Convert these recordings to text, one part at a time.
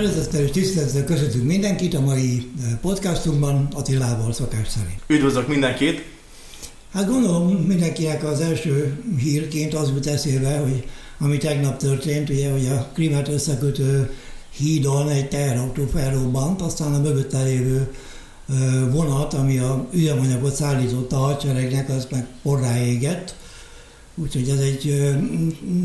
Szeretettel és tisztelettel köszöntünk mindenkit a mai eh, podcastunkban Attilával szokás szerint. Üdvözlök mindenkit! Hát gondolom mindenkinek az első hírként az jut eszébe, hogy ami tegnap történt, ugye, hogy a Krimet összekötő hídon egy teherautó felrobbant, aztán a mögötte lévő eh, vonat, ami a üzemanyagot szállította a hadseregnek, az meg porrá égett. Úgyhogy ez egy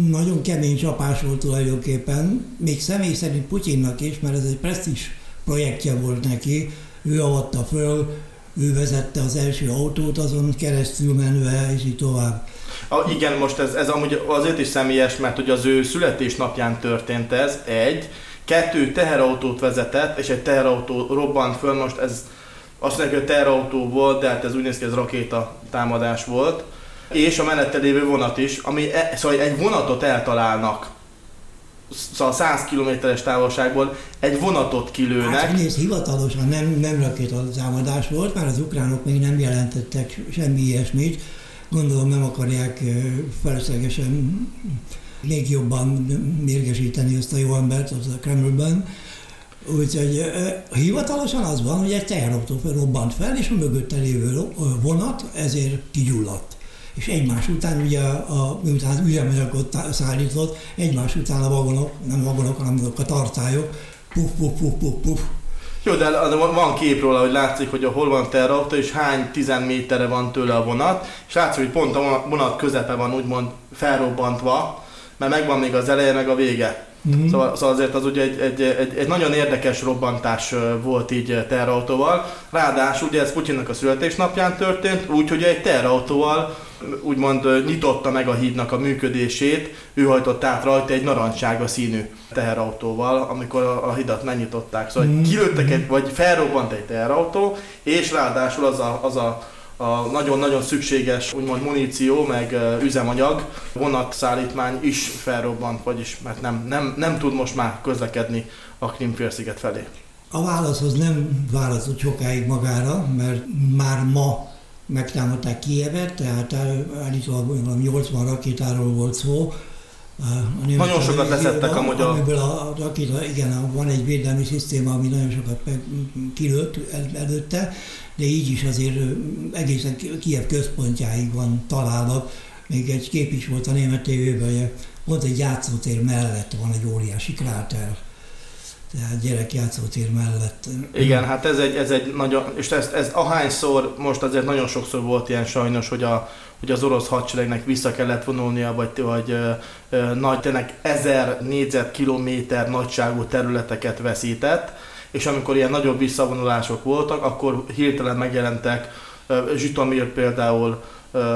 nagyon kemény csapás volt tulajdonképpen, még személy szerint Putyinnak is, mert ez egy presztis projektje volt neki, ő avatta föl, ő vezette az első autót, azon keresztül menve, és így tovább. A, igen, most ez, ez amúgy azért is személyes, mert hogy az ő születésnapján történt ez, egy, kettő teherautót vezetett, és egy teherautó robbant föl, most ez azt mondják, hogy teherautó volt, de hát ez úgy néz ki, ez rakéta támadás volt és a menette lévő vonat is, ami e, szóval egy vonatot eltalálnak szóval 100 kilométeres távolságból egy vonatot kilőnek. Hát nézd, hivatalosan nem, nem támadás volt, mert az ukránok még nem jelentettek semmi ilyesmit. Gondolom nem akarják feleslegesen még jobban mérgesíteni ezt a jó embert az a Kremlben. Úgyhogy hivatalosan az van, hogy egy teherautó robbant fel, és a mögötte lévő vonat ezért kigyulladt és egymás után ugye, a, miután az üzemanyagot szállított, egymás után a vagonok, nem vagonok, hanem azok a tartályok, puf, puf, puf, puf, puf, jó, de van kép róla, hogy látszik, hogy hol van terrautó, és hány 10 méterre van tőle a vonat, és látszik, hogy pont a vonat közepe van úgymond felrobbantva, mert megvan még az eleje, meg a vége. Mm-hmm. Szóval, szóval azért az ugye egy, egy, egy, egy nagyon érdekes robbantás volt így terrautóval. Ráadásul ugye ez Putyinnak a születésnapján történt, úgyhogy egy terrautóval úgymond nyitotta meg a hídnak a működését, ő hajtott át rajta egy narancsága színű teherautóval, amikor a, hidat megnyitották. Szóval mm. kilőttek egy, vagy felrobbant egy teherautó, és ráadásul az a, az a a nagyon-nagyon szükséges úgymond muníció, meg üzemanyag, vonatszállítmány is felrobbant, vagyis mert nem, nem, nem tud most már közlekedni a Krimfélsziget felé. A válaszhoz nem válaszolt sokáig magára, mert már ma megtámadták Kievet, tehát állítólag 80 rakétáról volt szó. A nagyon sokat leszettek a magyar. Amiből a rakéta, igen, van egy védelmi szisztéma, ami nagyon sokat kilőtt előtte, de így is azért egészen Kiev központjáig van találva. Még egy kép is volt a német tévében, hogy pont egy játszótér mellett van egy óriási kráter tehát gyerekjátszótér mellett. Igen, hát ez egy, ez egy nagyon, és ez, ez ahányszor, most azért nagyon sokszor volt ilyen sajnos, hogy, a, hogy az orosz hadseregnek vissza kellett vonulnia, vagy, vagy ö, ö, nagy, tényleg ezer négyzetkilométer nagyságú területeket veszített, és amikor ilyen nagyobb visszavonulások voltak, akkor hirtelen megjelentek Zsitomir például,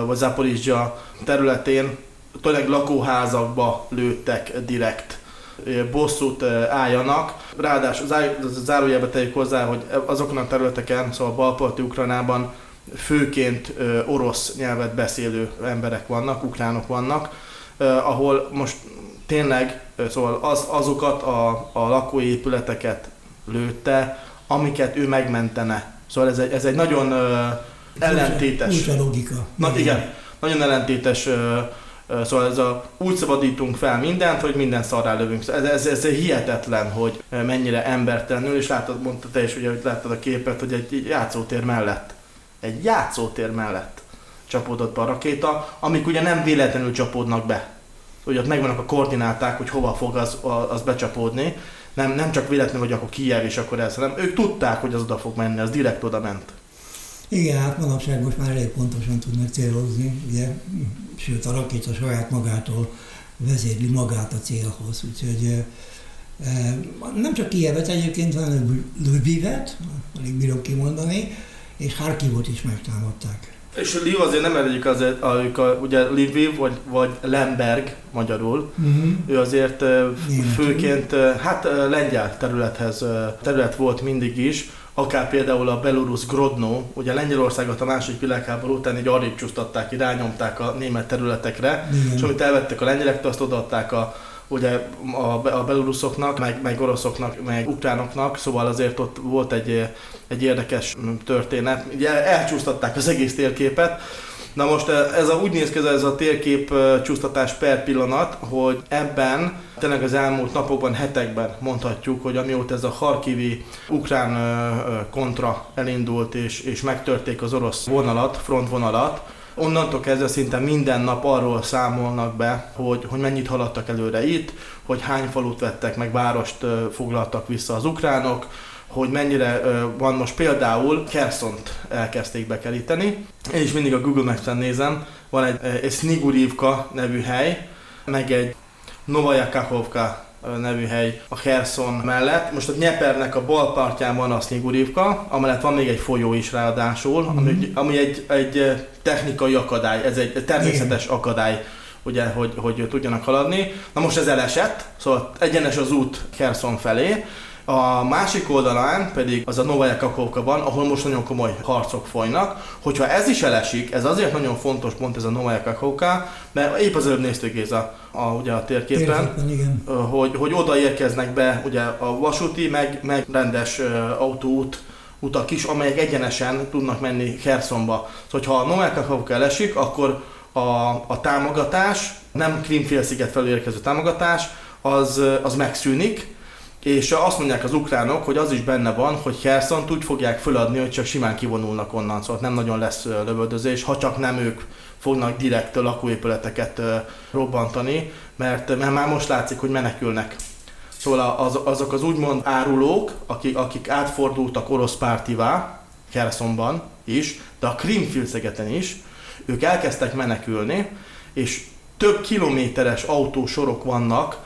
vagy Zaporizsia területén, tényleg lakóházakba lőttek direkt bosszút álljanak. Ráadásul zárójelbe tegyük hozzá, hogy azokon a területeken, szóval Balparti Ukrajnában főként orosz nyelvet beszélő emberek vannak, ukránok vannak, ahol most tényleg szóval az, azokat a, a lakóépületeket lőtte, amiket ő megmentene. Szóval ez egy, ez egy nagyon ellentétes... Úgy logika. Na igen, nagyon ellentétes Szóval ez a úgy szabadítunk fel mindent, hogy minden szarrá lövünk. Ez, ez, ez hihetetlen, hogy mennyire embertelenül, és látod, mondta te is, hogy láttad a képet, hogy egy játszótér mellett, egy játszótér mellett csapódott be a rakéta, amik ugye nem véletlenül csapódnak be. Hogy ott megvannak a koordináták, hogy hova fog az, az becsapódni. Nem, nem csak véletlenül, hogy akkor Kiev és akkor ez, hanem ők tudták, hogy az oda fog menni, az direkt oda ment. Igen, hát manapság most már elég pontosan tudnak célozni, ugye, sőt a rakéta saját magától vezérli magát a célhoz, úgyhogy nem csak Kievet egyébként, hanem Lvivet, alig bírom kimondani, és Harkivot is megtámadták. És a Lviv azért nem elegyik azért, a, a, ugye Lviv vagy, vagy Lemberg magyarul, uh-huh. ő azért Németül. főként hát lengyel területhez, terület volt mindig is, akár például a Belarus Grodno, ugye Lengyelországot a második világháború után egy arrébb csúsztatták, irányomták a német területekre, Igen. és amit elvettek a lengyelektől, azt odaadták a, ugye a, a beloruszoknak, meg, meg oroszoknak, meg ukránoknak, szóval azért ott volt egy, egy érdekes történet. Ugye elcsúsztatták az egész térképet, Na most ez a, úgy néz ki ez a térkép csúsztatás per pillanat, hogy ebben tényleg az elmúlt napokban, hetekben mondhatjuk, hogy amióta ez a Harkivi ukrán kontra elindult és, és megtörték az orosz vonalat, frontvonalat, onnantól kezdve szinte minden nap arról számolnak be, hogy, hogy mennyit haladtak előre itt, hogy hány falut vettek meg, várost foglaltak vissza az ukránok, hogy mennyire van most például Kerszont elkezdték bekeríteni. Én is mindig a Google Maps-en nézem, van egy, egy Snigurivka nevű hely, meg egy Novaya Kakhovka nevű hely a Kherson mellett. Most a Nyepernek a bal partján van a Snigurivka, amellett van még egy folyó is ráadásul, mm-hmm. ami, ami egy, egy technikai akadály, ez egy természetes Igen. akadály ugye, hogy, hogy tudjanak haladni. Na most ez elesett, szóval egyenes az út Kherson felé, a másik oldalán pedig az a Novaya Kakovka van, ahol most nagyon komoly harcok folynak. Hogyha ez is elesik, ez azért nagyon fontos pont ez a Novaya Kakovka, mert épp az előbb néztük Géza a, ugye a térképen, Térképen igen. hogy, hogy oda érkeznek be ugye a vasúti, meg, meg rendes autóút utak is, amelyek egyenesen tudnak menni Kherszonba. Szóval, ha a Novaya Kakovka elesik, akkor a, a támogatás, nem Krimfélsziget felől érkező támogatás, az, az megszűnik, és azt mondják az ukránok, hogy az is benne van, hogy Kherszont úgy fogják föladni, hogy csak simán kivonulnak onnan, szóval nem nagyon lesz lövöldözés, ha csak nem ők fognak direkt lakóépületeket robbantani, mert, mert már most látszik, hogy menekülnek. Szóval az, azok az úgymond árulók, akik, akik átfordultak orosz pártivá, Kherszonban is, de a Krimfilszegeten is, ők elkezdtek menekülni, és több kilométeres autósorok vannak,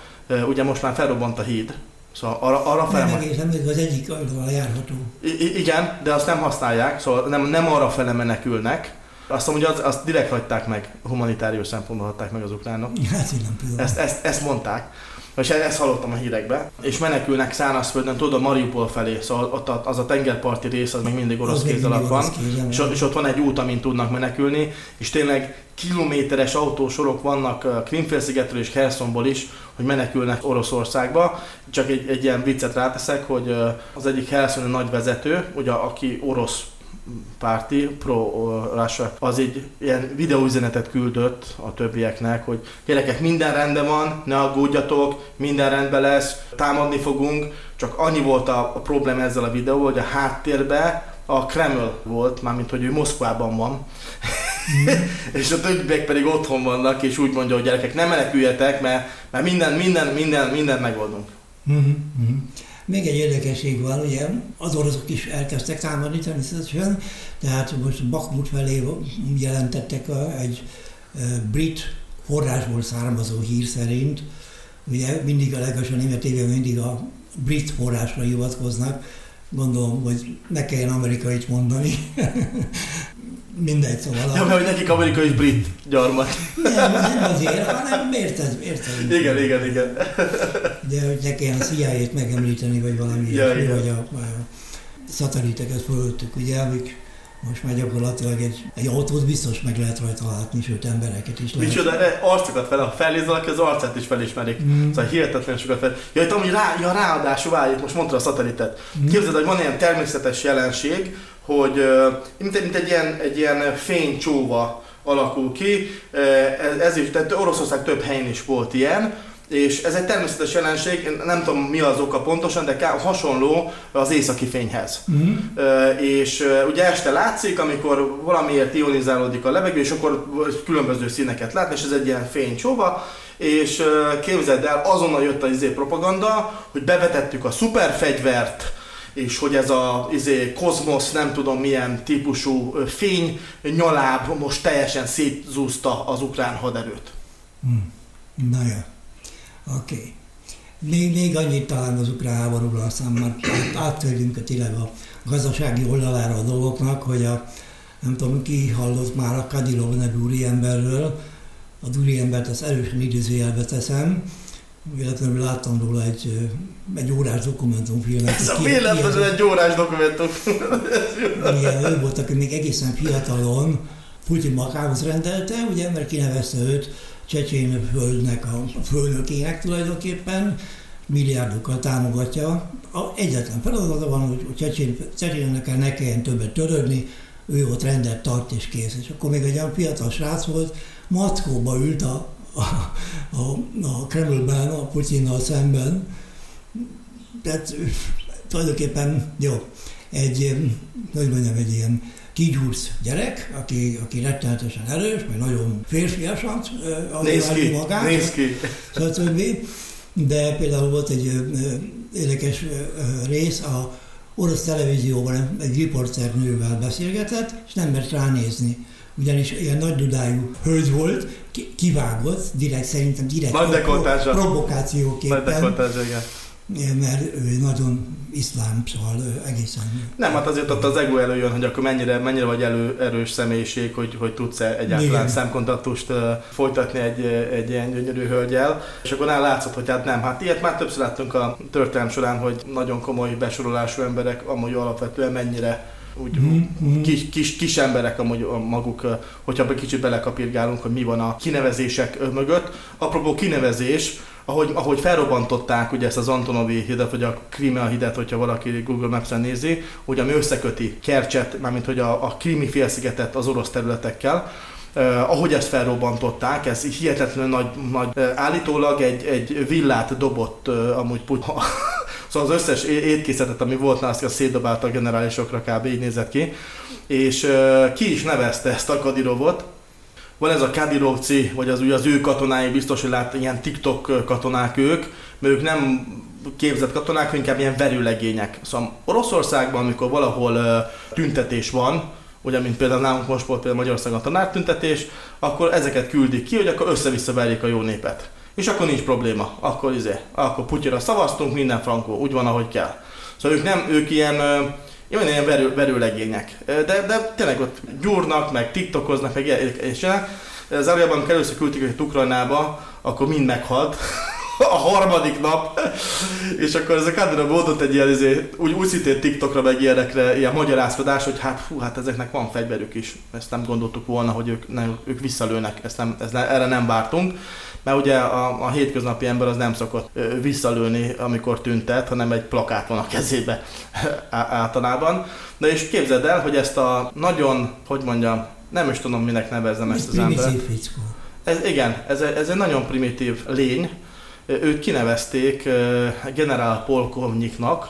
ugye most már felrobbant a híd, Szóval arra, arra fel... Nem egészen, még az egyik oldalon járható. I- igen, de azt nem használják, szóval nem, nem arra fele menekülnek. Azt mondom, hogy az, azt direkt hagyták meg, humanitárius szempontból hagyták meg az ukránok. Hát nem tudom. Ezt, ezt, ezt mondták. És ezt hallottam a hírekbe. És menekülnek szárazföldön, tudod, a Mariupol felé, szóval ott az a tengerparti rész, az még mindig orosz az kéz alatt van. és, és, ott van egy út, amin tudnak menekülni, és tényleg kilométeres autósorok vannak Krimfélszigetről és Kherszonból is, hogy menekülnek Oroszországba. Csak egy, egy ilyen viccet ráteszek, hogy az egyik Helsinki nagy vezető, ugye, aki orosz párti, pro Russia, az egy ilyen videóüzenetet küldött a többieknek, hogy gyerekek, minden rendben van, ne aggódjatok, minden rendben lesz, támadni fogunk, csak annyi volt a, a probléma ezzel a videó, hogy a háttérben a Kreml volt, mármint hogy ő Moszkvában van, és a többiek pedig otthon vannak, és úgy mondja, hogy gyerekek, nem meneküljetek, mert, mert minden, minden, minden, mindent megoldunk. Mm-hmm. Még egy érdekesség van, ugye az oroszok is elkezdtek támadni természetesen, tehát most Bakmut felé jelentettek a, egy e, brit forrásból származó hír szerint, ugye mindig a a német tévében mindig a brit forrásra hivatkoznak, gondolom, hogy ne kelljen amerikait mondani. Mindegy, szóval... Ja, mert hogy nekik Amerika is brit gyarmat. Nem, nem azért, hanem érted, érted. Igen, igen, igen. De hogy ne kelljen a CIA-t megemlíteni, vagy valami, ja, vagy a, a, szateliteket fölöttük, ugye, amik most már gyakorlatilag egy, egy autót biztos meg lehet rajta látni, sőt embereket is lehet. Micsoda, arcokat fel, ha felnézel, az arcát is felismerik. Mm. Szóval hihetetlen sokat fel. Ja, itt amúgy rá, ja, ráadásul várjuk, most mondta a szatelitet. Mm. Képzeld, hogy van ilyen természetes jelenség, hogy mint, mint egy, ilyen, egy ilyen fénycsóva alakul ki, ez, ez is, tehát Oroszország több helyen is volt ilyen, és ez egy természetes jelenség, nem tudom mi az oka pontosan, de hasonló az északi fényhez. Mm. És ugye este látszik, amikor valamiért ionizálódik a levegő, és akkor különböző színeket lát, és ez egy ilyen fénycsóva, és képzeld el, azonnal jött az izé propaganda, hogy bevetettük a szuperfegyvert, és hogy ez a izé, kozmosz, nem tudom milyen típusú fény nyaláb most teljesen szétzúzta az ukrán haderőt. Hmm. Na jó. Oké. Okay. Még, még annyit talán az ukrán háborúra, aztán már áttörjünk a tényleg a gazdasági oldalára a dolgoknak, hogy a, nem tudom, ki hallott már a Kadilov nevű úriemberről, a úriembert az erősen idézőjelbe teszem, Véletlenül láttam róla egy, egy órás dokumentumfilmet. Ez a véletlenül egy órás dokumentum. Igen, ő volt, aki még egészen fiatalon Putyin magához rendelte, ugye, mert kinevezte őt Csecsén földnek a főnökének tulajdonképpen, milliárdokkal támogatja. A egyetlen feladata van, hogy Csecsénnek ne kelljen többet törődni, ő ott rendet tart és kész. És akkor még egy olyan fiatal srác volt, mackóba ült a, a, a, a Kremlben, a Putyinnal szemben. Tehát tulajdonképpen jó, egy, hogy mondjam, egy ilyen kigyúrsz gyerek, aki, aki rettenetesen erős, meg nagyon férfiasan néz ki, magát, néz ki. Stb. De például volt egy érdekes rész, a orosz televízióban egy riporternővel beszélgetett, és nem mert ránézni. Ugyanis ilyen nagy dudájú hölgy volt, kivágott, direkt szerintem direkt provokációképpen. Nagy mert ő nagyon iszlám, szóval egészen... Nem, hát azért ott az ego előjön, hogy akkor mennyire, mennyire vagy elő, erős személyiség, hogy, hogy tudsz-e egyáltalán Igen. szemkontaktust uh, folytatni egy, egy ilyen gyönyörű hölgyel, és akkor nála látszott, hogy hát nem. Hát ilyet már többször láttunk a történelem során, hogy nagyon komoly besorolású emberek amúgy alapvetően mennyire úgy mm-hmm. kis, kis, kis emberek amúgy maguk, hogyha egy kicsit belekapirgálunk, hogy mi van a kinevezések mögött. Apropó kinevezés, ahogy, ahogy felrobbantották ugye ezt az Antonovi hidat, vagy a Crimea hidat, hogyha valaki Google Maps-en nézi, hogy ami összeköti Kercset, mármint hogy a, a Krimi félszigetet az orosz területekkel, Uh, ahogy ezt felrobbantották, ez hihetetlenül nagy, nagy uh, állítólag egy, egy villát dobott uh, amúgy Putin. szóval az összes étkészletet, ami volt nála, azt szétdobálta a generálisokra, kb. így nézett ki. És uh, ki is nevezte ezt a Kadirovot, van ez a Kadirovci, vagy az, ugye az ő katonái, biztos, hogy lát, ilyen TikTok katonák ők, mert ők nem képzett katonák, inkább ilyen verőlegények. Szóval Oroszországban, amikor valahol uh, tüntetés van, ugye, mint például nálunk most volt például Magyarországon a tanártüntetés, akkor ezeket küldik ki, hogy akkor össze-vissza verjék a jó népet. És akkor nincs probléma, akkor izé, akkor Putyira szavaztunk, minden frankó, úgy van, ahogy kell. Szóval ők nem, ők ilyen jó, ilyen verő, verőlegények. De, de tényleg ott gyúrnak, meg tiktokoznak, meg és Zárójában, amikor először küldték őket Ukrajnába, akkor mind meghalt a harmadik nap, és akkor ez a Kadira mondott egy ilyen, ezért, úgy, úgy szintén TikTokra meg ilyenekre, ilyen magyarázkodás, hogy hát fú, hát ezeknek van fegyverük is. Ezt nem gondoltuk volna, hogy ők, nem, ők visszalőnek, ezt nem, ne, erre nem vártunk. Mert ugye a, a hétköznapi ember az nem szokott visszalőni, amikor tüntet, hanem egy plakát van a kezébe általában. De és képzeld el, hogy ezt a nagyon, hogy mondjam, nem is tudom, minek nevezzem ezt az embert. Ez, igen, ez, ez egy nagyon primitív lény, őt kinevezték generál polkovnyiknak,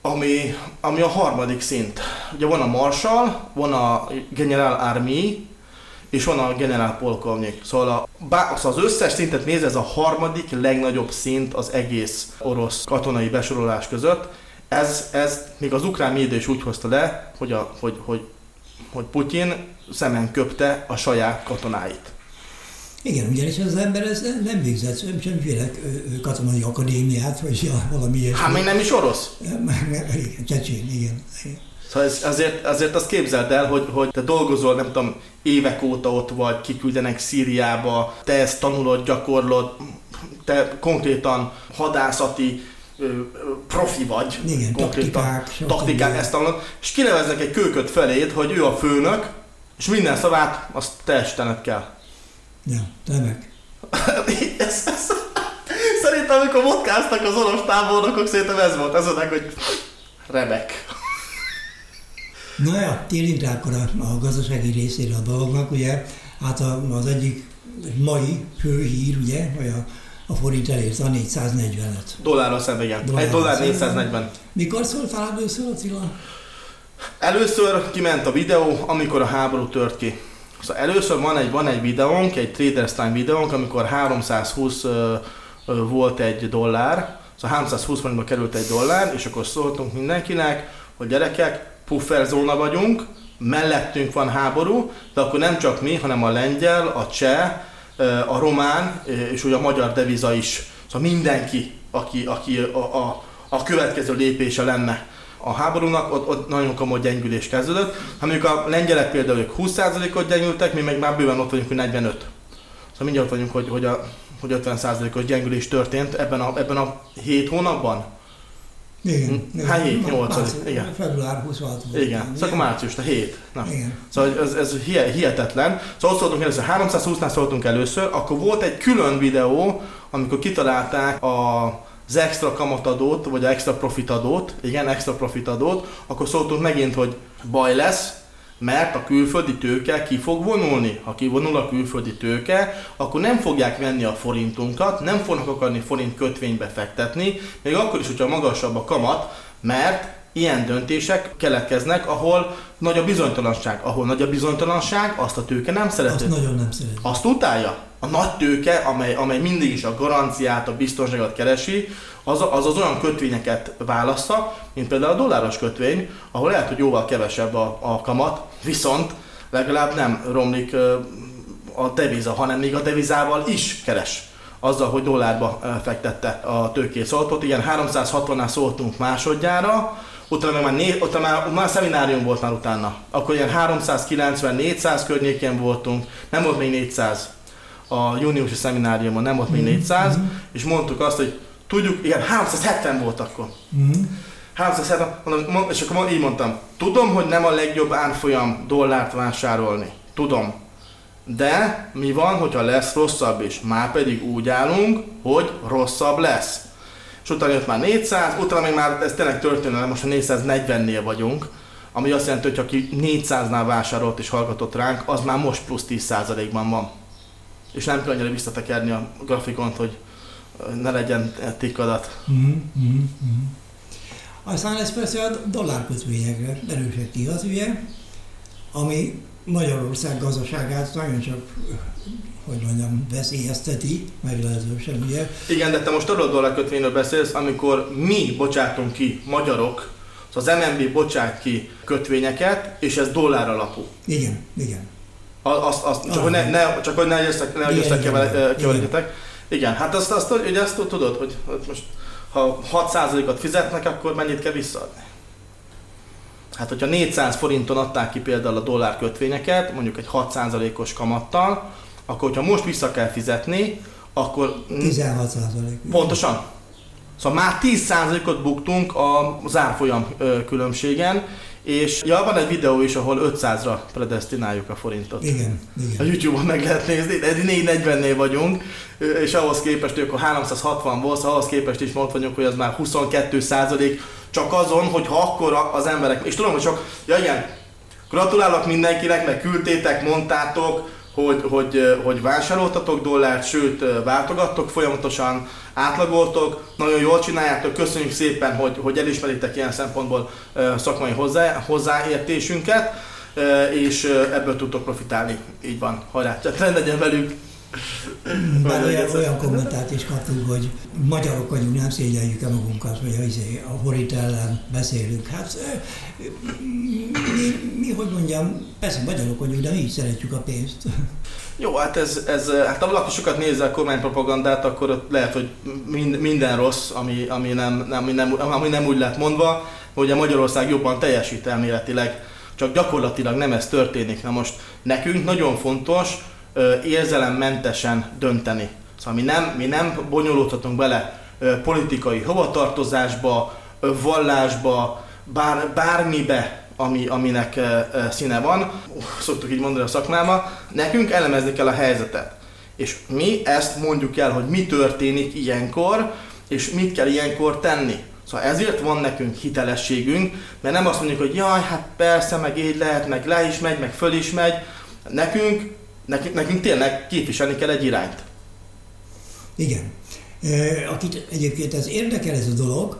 ami, ami a harmadik szint. Ugye van a Marshall, van a General Army, és van a generál polkovnyik. Szóval a, bá, az összes szintet néz, ez a harmadik legnagyobb szint az egész orosz katonai besorolás között. Ez, ez még az ukrán média is úgy hozta le, hogy, a, hogy, hogy, hogy Putyin szemen köpte a saját katonáit. Igen, ugyanis az ember ez nem végzett semmiféle katonai akadémiát, vagy valami ilyesmi. Hát még nem is orosz? Igen, csecsén, igen. Szóval ez, azért, azért azt képzeld el, hogy, hogy te dolgozol, nem tudom, évek óta ott vagy, kiküldenek Szíriába, te ezt tanulod, gyakorlod, te konkrétan hadászati profi vagy. Igen, taktikák. Taktikák, ezt tanulod, és kineveznek egy kőköt feléd, hogy ő a főnök, és minden szavát azt te estened kell. Ja, remek. ez, ez, szerintem, amikor vodkáztak az orosz tábornokok, szerintem ez volt, ez oda, hogy remek. Na ja, térjünk rá akkor a, a gazdasági részére a dolognak, ugye, hát az egyik mai fő hír, ugye, hogy a, a forint elérte a 440-et. Dollárra szemben, igen. Dollár Egy dollár 440. Mikor szóltál először, Attila? Először kiment a videó, amikor a háború tört ki. Szóval először van egy, van egy videónk, egy Traders Time videónk, amikor 320 uh, uh, volt egy dollár, szóval 320 forintba került egy dollár, és akkor szóltunk mindenkinek, hogy gyerekek, pufferzóna vagyunk, mellettünk van háború, de akkor nem csak mi, hanem a lengyel, a cseh, a román és ugye a magyar deviza is. Szóval mindenki, aki, aki a, a, a következő lépése lenne a háborúnak, ott, ott nagyon komoly gyengülés kezdődött. Ha mondjuk a lengyelek például ők 20%-ot gyengültek, mi meg már bőven ott vagyunk, hogy 45. Szóval mindjárt vagyunk, hogy, hogy, a, hogy 50%-os gyengülés történt ebben a, ebben a 7 hónapban. Igen. Hm? Hány hét? 8 Igen. Február 26 volt. Igen. Szóval március, a hét. Na. Igen. Szóval ez, ez hihetetlen. Szóval szóltunk először, 320-nál szóltunk először, akkor volt egy külön videó, amikor kitalálták a az extra kamatadót, vagy az extra profitadót, igen, extra profitadót, akkor szóltunk megint, hogy baj lesz, mert a külföldi tőke ki fog vonulni. Ha kivonul a külföldi tőke, akkor nem fogják venni a forintunkat, nem fognak akarni forint kötvénybe fektetni, még akkor is, hogyha magasabb a kamat, mert ilyen döntések keletkeznek, ahol nagy a bizonytalanság. Ahol nagy a bizonytalanság, azt a tőke nem szereti. Azt nagyon nem szereti. Azt utálja. A nagy tőke, amely, amely mindig is a garanciát, a biztonságot keresi, az, az az olyan kötvényeket válaszza, mint például a dolláros kötvény, ahol lehet, hogy jóval kevesebb a, a kamat, viszont legalább nem romlik a deviza, hanem még a devizával is keres azzal, hogy dollárba fektette a tőkét. Ott igen, 360-nál szóltunk másodjára, utána meg már, né, utána már, már szeminárium volt már utána. Akkor ilyen 390-400 környékén voltunk, nem volt még 400 a júniusi szemináriumon, nem volt még 400, mm-hmm. és mondtuk azt, hogy tudjuk, igen, 370 volt akkor. Mm-hmm. 370, mondom, és akkor így mondtam, tudom, hogy nem a legjobb árfolyam dollárt vásárolni. Tudom. De mi van, hogyha lesz rosszabb is? Már pedig úgy állunk, hogy rosszabb lesz és utána jött már 400, utána még már ez tényleg történelem, most a 440-nél vagyunk, ami azt jelenti, hogy aki 400-nál vásárolt és hallgatott ránk, az már most plusz 10%-ban van. És nem kell annyira visszatekerni a grafikont, hogy ne legyen tikkadat. Mm-hmm. Aztán ez persze a dollárkötvényekre erősíti az ugye, ami Magyarország gazdaságát nagyon csak hogy mondjam, veszélyezteti meglehetősen, ugye? Igen, de te most arról dollárkötvényről beszélsz, amikor mi bocsátunk ki, magyarok, az MNB bocsát ki kötvényeket, és ez dollár alapú. Igen, igen. Azt, azt, csak, ah, hogy ne, ne, csak hogy ne összekeverjetek. Igen. igen, hát azt, azt, ugye azt tudod, hogy, hogy most ha 6%-ot fizetnek, akkor mennyit kell visszaadni? Hát, hogyha 400 forinton adták ki például a dollár kötvényeket, mondjuk egy 6%-os kamattal, akkor hogyha most vissza kell fizetni, akkor... 16 százalék. Pontosan. Szóval már 10% ot buktunk a zárfolyam különbségen, és ja, van egy videó is, ahol 500-ra predestináljuk a forintot. Igen, igen. A YouTube-on meg lehet nézni, de 440-nél vagyunk, és ahhoz képest, hogy akkor 360 volt, szóval ahhoz képest is mondhatjuk, vagyunk, hogy az már 22 százalék, csak azon, hogy ha akkor az emberek, és tudom, hogy csak, ja igen, gratulálok mindenkinek, meg küldtétek, mondtátok, hogy, hogy, hogy vásároltatok dollárt, sőt váltogattok folyamatosan, átlagoltok, nagyon jól csináljátok, köszönjük szépen, hogy, hogy elismeritek ilyen szempontból szakmai hozzá, hozzáértésünket, és ebből tudtok profitálni. Így van, hajrá, tehát legyen velünk! Bár olyan, olyan kommentát is kaptunk, hogy magyarok vagyunk, nem szégyeljük el magunkat, hogy a, izé, a forint ellen beszélünk. Hát mi, mi, hogy mondjam, persze magyarok vagyunk, de mi is szeretjük a pénzt. Jó, hát ez, ez hát ha valaki sokat nézze a kormánypropagandát, akkor ott lehet, hogy mind, minden rossz, ami, ami, nem, nem, ami, nem, ami nem úgy lett mondva, hogy a Magyarország jobban teljesít elméletileg, csak gyakorlatilag nem ez történik. Na most nekünk nagyon fontos, érzelemmentesen dönteni. Szóval mi nem, mi nem bonyolódhatunk bele politikai hovatartozásba, vallásba, bár, bármibe, ami, aminek színe van, szoktuk így mondani a szakmában, nekünk elemezni kell a helyzetet. És mi ezt mondjuk el, hogy mi történik ilyenkor, és mit kell ilyenkor tenni. Szóval ezért van nekünk hitelességünk, mert nem azt mondjuk, hogy jaj, hát persze, meg így lehet, meg le is megy, meg föl is megy. Nekünk nekünk, nekünk tényleg képviselni kell egy irányt. Igen. Akit egyébként ez érdekel ez a dolog,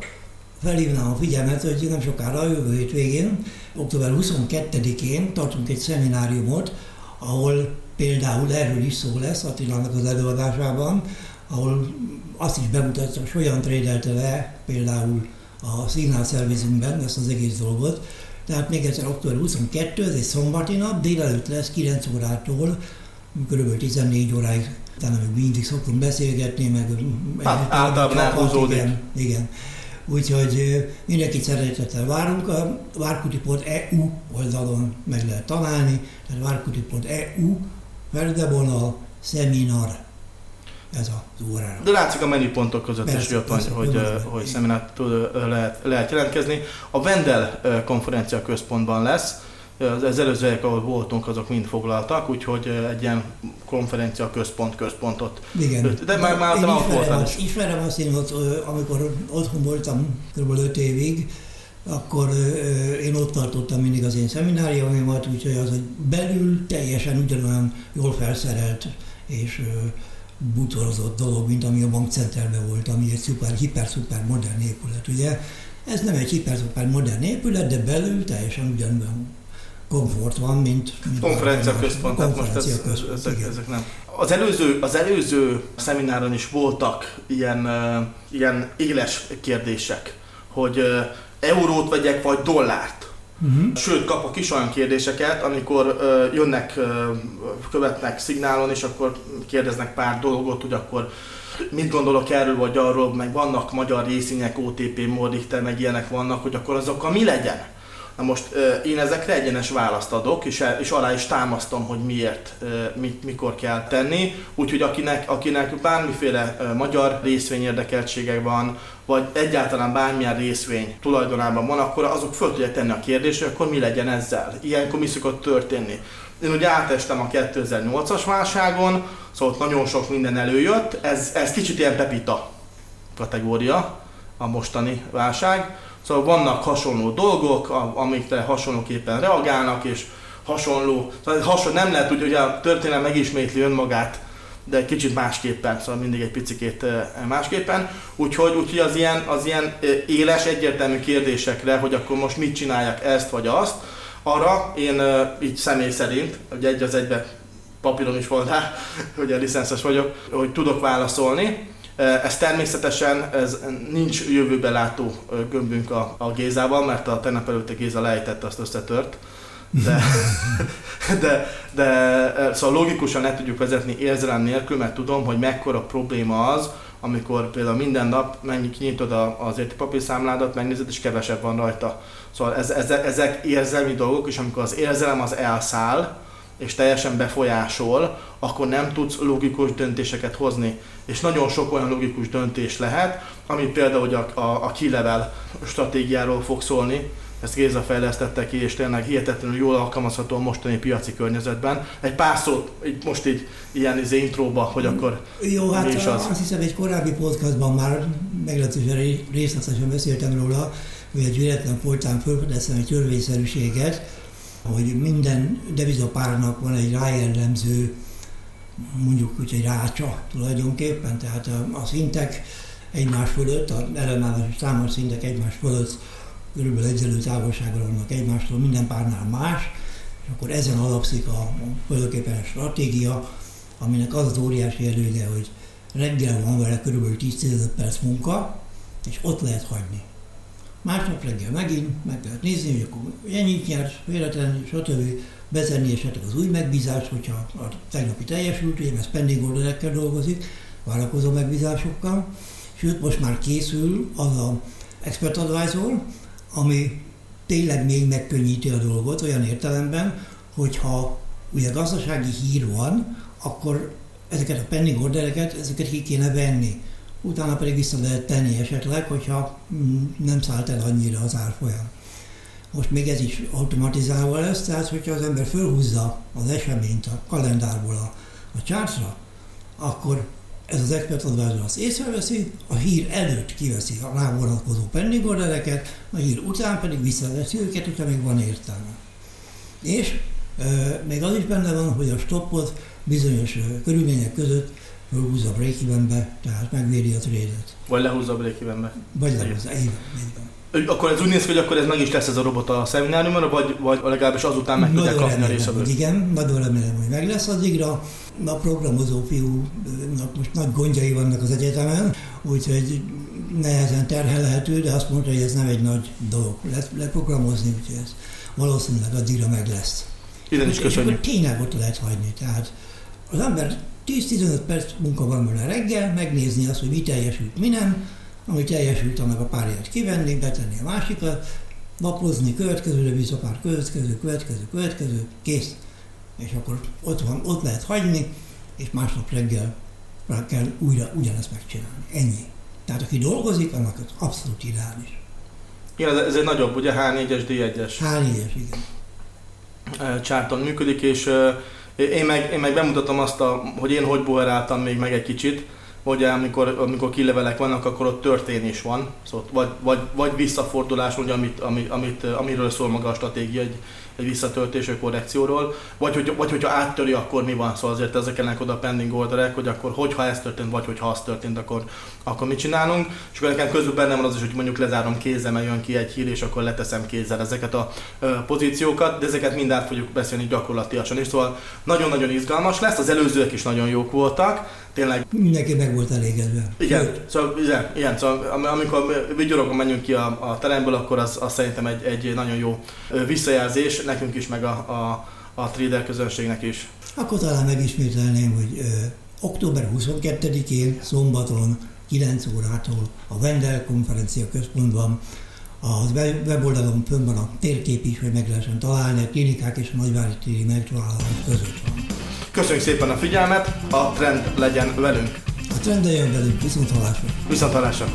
felhívnám a figyelmet, hogy nem sokára, a jövő hétvégén, október 22-én tartunk egy szemináriumot, ahol például erről is szó lesz Attilának az előadásában, ahol azt is bemutatja, hogy hogyan trédelte le például a szignálszervizünkben ezt az egész dolgot, tehát még egyszer október 22, ez egy szombati nap, délelőtt lesz 9 órától, kb. 14 óráig, utána még mindig szoktunk beszélgetni, meg hát, általában elhúzódik. Igen, igen. Úgyhogy mindenkit szeretettel várunk, a várkuti.eu oldalon meg lehet találni, tehát várkuti.eu, Ferdebonal, szeminar ez az órára. De látszik a menüpontok között persze, is, hogy, persze, hogy, hogy, hogy szeminát lehet, lehet jelentkezni. A Vendel konferencia központban lesz, az, előzőek, ahol voltunk, azok mind foglaltak, úgyhogy egy ilyen konferencia központ központot. Igen. De már, már, én ismerem, azt, ismerem azt, én ott, amikor otthon voltam kb. 5 évig, akkor én ott tartottam mindig az én szemináriumomat, úgyhogy az, hogy belül teljesen ugyanolyan jól felszerelt és butorozott dolog, mint ami a bankcenterben volt, ami egy szuper, hiper-szuper modern épület, ugye? Ez nem egy hiper-szuper modern épület, de belül teljesen ugyanolyan komfort van, mint... mint konferencia központ, tehát most ez, központ, ezek, ezek nem. Az előző, az előző szemináron is voltak ilyen, ilyen éles kérdések, hogy eurót vegyek, vagy dollárt. Uh-huh. Sőt, kapok is olyan kérdéseket, amikor uh, jönnek, uh, követnek szignálon, és akkor kérdeznek pár dolgot, hogy akkor mit gondolok erről vagy arról, meg vannak magyar részények, OTP, Mordikter, meg ilyenek vannak, hogy akkor azokkal mi legyen? Na most én ezekre egyenes választ adok, és, és alá is támasztom, hogy miért, mit, mikor kell tenni. Úgyhogy akinek, akinek bármiféle magyar részvény érdekeltsége van, vagy egyáltalán bármilyen részvény tulajdonában van, akkor azok föl tudják tenni a kérdést, hogy akkor mi legyen ezzel. Ilyenkor mi szokott történni. Én ugye átestem a 2008-as válságon, szóval ott nagyon sok minden előjött. Ez, ez kicsit ilyen pepita kategória, a mostani válság Szóval vannak hasonló dolgok, amikre hasonlóképpen reagálnak, és hasonló, szóval hasonló, nem lehet úgy, hogy a történelem megismétli önmagát, de egy kicsit másképpen, szóval mindig egy picit másképpen. Úgyhogy, úgyhogy az, ilyen, az ilyen éles, egyértelmű kérdésekre, hogy akkor most mit csináljak ezt vagy azt, arra én így személy szerint, hogy egy az egybe papíron is van rá, hogy a licenszes vagyok, hogy tudok válaszolni. Ez természetesen ez nincs jövőbe látó gömbünk a, a Gézával, mert a tegnap előtte Géza lejtette, azt összetört. De, de, de szóval logikusan ne tudjuk vezetni érzelem nélkül, mert tudom, hogy mekkora probléma az, amikor például minden nap mennyi kinyitod az értékpapírszámládat, megnézed, és kevesebb van rajta. Szóval ez, ez, ezek érzelmi dolgok, és amikor az érzelem az elszáll, és teljesen befolyásol, akkor nem tudsz logikus döntéseket hozni. És nagyon sok olyan logikus döntés lehet, ami például a, a, a key-level stratégiáról fog szólni, ezt Géza fejlesztette ki, és tényleg hihetetlenül jól alkalmazható a mostani piaci környezetben. Egy pár szót így, most így ilyen izé intróba, hogy akkor Jó, hát is az. azt hiszem egy korábbi podcastban már meglehetősen részletesen beszéltem róla, hogy egy véletlen folytán felfedeztem egy törvényszerűséget, hogy minden devizapárnak van egy rájellemző, mondjuk úgy egy rácsa tulajdonképpen, tehát a, a szintek egymás fölött, a ellenállás számos szintek egymás fölött körülbelül egyenlő távolságra vannak egymástól, minden párnál más, és akkor ezen alapszik a, tulajdonképpen a stratégia, aminek az az óriási előnye, hogy reggel van vele körülbelül 10-15 perc munka, és ott lehet hagyni. Másnap reggel megint meg lehet nézni, hogy akkor ennyit nyert, véletlenül, stb. Bezenni esetleg az új megbízás, hogyha a tegnapi teljesült, ugye mert pending orderekkel dolgozik, várakozó megbízásokkal, sőt most már készül az a expert advisor, ami tényleg még megkönnyíti a dolgot olyan értelemben, hogyha ugye gazdasági hír van, akkor ezeket a pending ordereket, ezeket ki kéne venni utána pedig vissza lehet tenni esetleg, hogyha nem szállt el annyira az árfolyam. Most még ez is automatizálva lesz, tehát hogyha az ember fölhúzza az eseményt a kalendárból a, a chartra, akkor ez az expert advisor azt észreveszi, a hír előtt kiveszi a rá vonatkozó pending ordereket, a hír után pedig visszaveszi őket, hogyha még van értelme. És e, még az is benne van, hogy a stoppot bizonyos körülmények között fölhúzza a break be tehát megvédi a trédet. Vagy lehúzza a break be Vagy lehúzza, így van, így van. Akkor ez úgy néz ki, hogy akkor ez meg is lesz ez a robot a szemináriumra, vagy, vagy legalábbis azután meg tudják kapni a részvevők? Igen, nagyon remélem, hogy meg lesz addigra. A programozó fiúnak most nagy gondjai vannak az egyetemen, úgyhogy nehezen terhelhető, de azt mondta, hogy ez nem egy nagy dolog le, leprogramozni, úgyhogy ez valószínűleg addigra meg lesz. Innen is köszönjük. És akkor tényleg ott lehet hagyni. Tehát az ember 10-15 perc munka van vele reggel, megnézni azt, hogy mi teljesült, mi nem, ami teljesült, annak a párját kivenni, betenni a másikat, lapozni, következőre vissza pár következő, következő, következő, kész. És akkor ott, van, ott lehet hagyni, és másnap reggel kell újra ugyanezt megcsinálni. Ennyi. Tehát aki dolgozik, annak az abszolút ideális. Igen, ez egy nagyobb, ugye H4-es, D1-es. H4-es, igen. csárton működik, és én meg, én meg bemutatom azt, a, hogy én hogy boheráltam még meg egy kicsit, hogy amikor, amikor kilevelek vannak, akkor ott történés van, szóval vagy, vagy, vagy visszafordulás, ugye, amit, amit, amit, amiről szól maga a stratégia egy, egy visszatöltés, egy korrekcióról, vagy, hogy, vagy hogyha áttöri, akkor mi van, szóval azért ezek ennek oda pending orderek, hogy akkor hogyha ez történt, vagy hogyha az történt, akkor, akkor mit csinálunk. És akkor nekem közül benne van az is, hogy mondjuk lezárom kézzel, jön ki egy hír, és akkor leteszem kézzel ezeket a pozíciókat, de ezeket mindent fogjuk beszélni gyakorlatilag is. Szóval nagyon-nagyon izgalmas lesz, az előzőek is nagyon jók voltak, tényleg. Mindenki meg volt elégedve. Igen, szóval, igen, igen, szóval amikor vigyorogom menjünk ki a, a teremből, akkor az, az szerintem egy, egy nagyon jó visszajelzés nekünk is, meg a, a, a trader közönségnek is. Akkor talán megismételném, hogy ö, október 22-én szombaton 9 órától a Vendel konferencia központban az weboldalon fönn van a térkép is, hogy meg lehessen találni, a klinikák és a nagyvári téri megtalálók között van. Köszönjük szépen a figyelmet, a trend legyen velünk. A trend legyen velünk, viszont halásra. Viszont halásra.